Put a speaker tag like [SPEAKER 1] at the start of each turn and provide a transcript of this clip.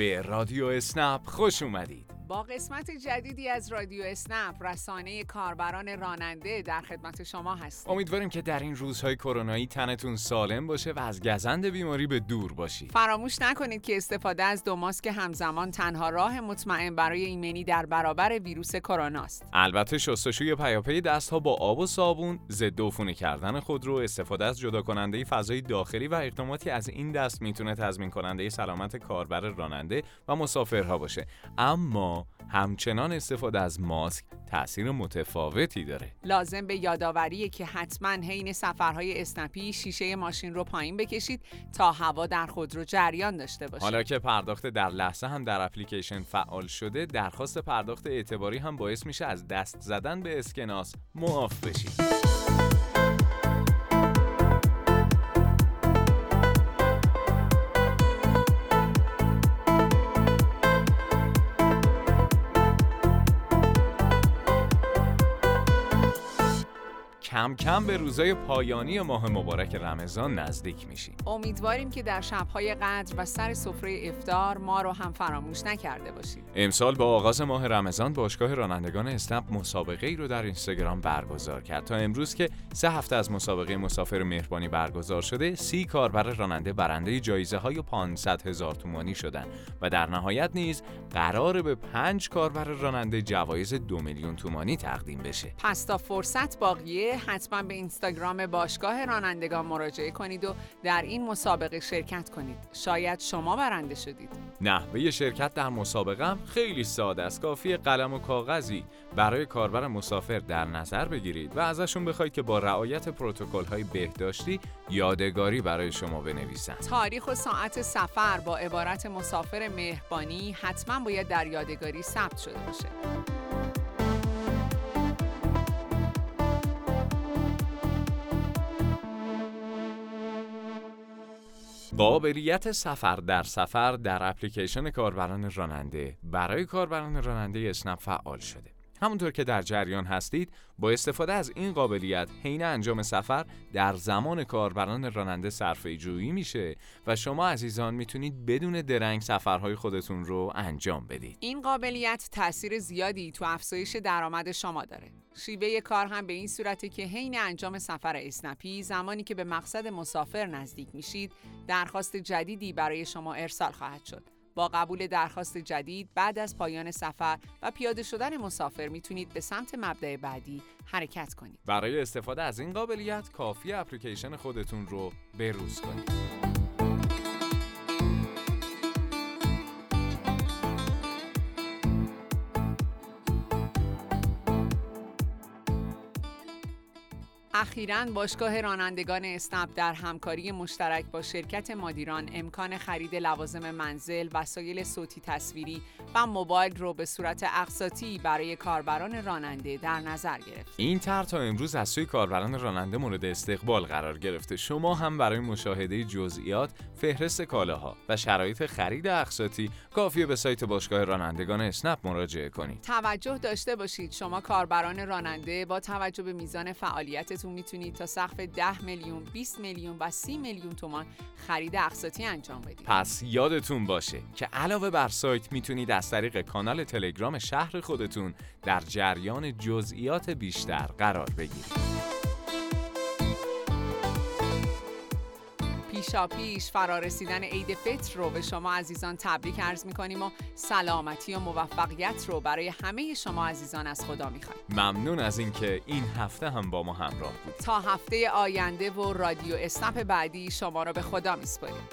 [SPEAKER 1] به رادیو اسنپ خوش اومدید.
[SPEAKER 2] با قسمت جدیدی از رادیو اسنپ رسانه کاربران راننده در خدمت شما هستیم.
[SPEAKER 1] امیدواریم که در این روزهای کرونایی تنتون سالم باشه و از گزند بیماری به دور باشید
[SPEAKER 2] فراموش نکنید که استفاده از دو ماسک همزمان تنها راه مطمئن برای ایمنی در برابر ویروس کرونا است.
[SPEAKER 1] البته شستشوی پیاپی دستها با آب و صابون ضد عفونی کردن خودرو استفاده از جدا کننده فضای داخلی و اقداماتی از این دست می‌تونه تضمین کننده سلامت کاربر راننده و مسافرها باشه. اما همچنان استفاده از ماسک تاثیر متفاوتی داره.
[SPEAKER 2] لازم به یادآوریه که حتما حین سفرهای اسنپی شیشه ماشین رو پایین بکشید تا هوا در خودرو جریان داشته باشه.
[SPEAKER 1] حالا که پرداخت در لحظه هم در اپلیکیشن فعال شده درخواست پرداخت اعتباری هم باعث میشه از دست زدن به اسکناس معاف بشید. کم کم به روزای پایانی ماه مبارک رمضان نزدیک میشیم.
[SPEAKER 2] امیدواریم که در شبهای قدر و سر سفره افتار ما رو هم فراموش نکرده باشید
[SPEAKER 1] امسال با آغاز ماه رمضان باشگاه رانندگان اسنپ مسابقه ای رو در اینستاگرام برگزار کرد. تا امروز که سه هفته از مسابقه مسافر مهربانی برگزار شده سی کاربر راننده برنده جایزه های 500 هزار تومانی شدن و در نهایت نیز قرار به پنج کاربر راننده جوایز دو میلیون تومانی تقدیم بشه.
[SPEAKER 2] پس تا فرصت باقیه حتما به اینستاگرام باشگاه رانندگان مراجعه کنید و در این مسابقه شرکت کنید. شاید شما برنده شدید.
[SPEAKER 1] نحوه شرکت در مسابقه هم خیلی ساده است. کافی قلم و کاغذی برای کاربر مسافر در نظر بگیرید و ازشون بخواید که با رعایت پروتکل های بهداشتی یادگاری برای شما بنویسند.
[SPEAKER 2] تاریخ و ساعت سفر با عبارت مسافر مهربانی حتما باید در یادگاری ثبت شده باشه.
[SPEAKER 1] قابلیت سفر در سفر در اپلیکیشن کاربران راننده برای کاربران راننده اسنپ فعال شده. همونطور که در جریان هستید با استفاده از این قابلیت حین انجام سفر در زمان کاربران راننده صرفه جویی میشه و شما عزیزان می‌تونید بدون درنگ سفرهای خودتون رو انجام بدید.
[SPEAKER 2] این قابلیت تاثیر زیادی تو افزایش درآمد شما داره. شیوه کار هم به این صورته که حین انجام سفر اسنپی زمانی که به مقصد مسافر نزدیک میشید درخواست جدیدی برای شما ارسال خواهد شد. با قبول درخواست جدید بعد از پایان سفر و پیاده شدن مسافر می‌تونید به سمت مبدع بعدی حرکت کنید.
[SPEAKER 1] برای استفاده از این قابلیت کافی اپلیکیشن خودتون رو بروز کنید.
[SPEAKER 2] اخیرا باشگاه رانندگان اسنپ در همکاری مشترک با شرکت مادیران امکان خرید لوازم منزل، وسایل صوتی تصویری و موبایل رو به صورت اقساطی برای کاربران راننده در نظر گرفت.
[SPEAKER 1] این طرح تا امروز از سوی کاربران راننده مورد استقبال قرار گرفته. شما هم برای مشاهده جزئیات، فهرست کالاها و شرایط خرید اقساطی کافیه به سایت باشگاه رانندگان اسنپ مراجعه کنید.
[SPEAKER 2] توجه داشته باشید شما کاربران راننده با توجه به میزان فعالیتتون می‌تونید تا سقف 10 میلیون 20 میلیون و 30 میلیون تومان خرید اقساطی انجام بدید.
[SPEAKER 1] پس یادتون باشه که علاوه بر سایت می‌تونید از طریق کانال تلگرام شهر خودتون در جریان جزئیات بیشتر قرار بگیرید.
[SPEAKER 2] پیشا پیش فرارسیدن عید فطر رو به شما عزیزان تبریک عرض می‌کنیم و سلامتی و موفقیت رو برای همه شما عزیزان از خدا می‌خوایم.
[SPEAKER 1] ممنون از اینکه این هفته هم با ما همراه بود.
[SPEAKER 2] تا هفته آینده و رادیو اسنپ بعدی شما رو به خدا میسپاریم.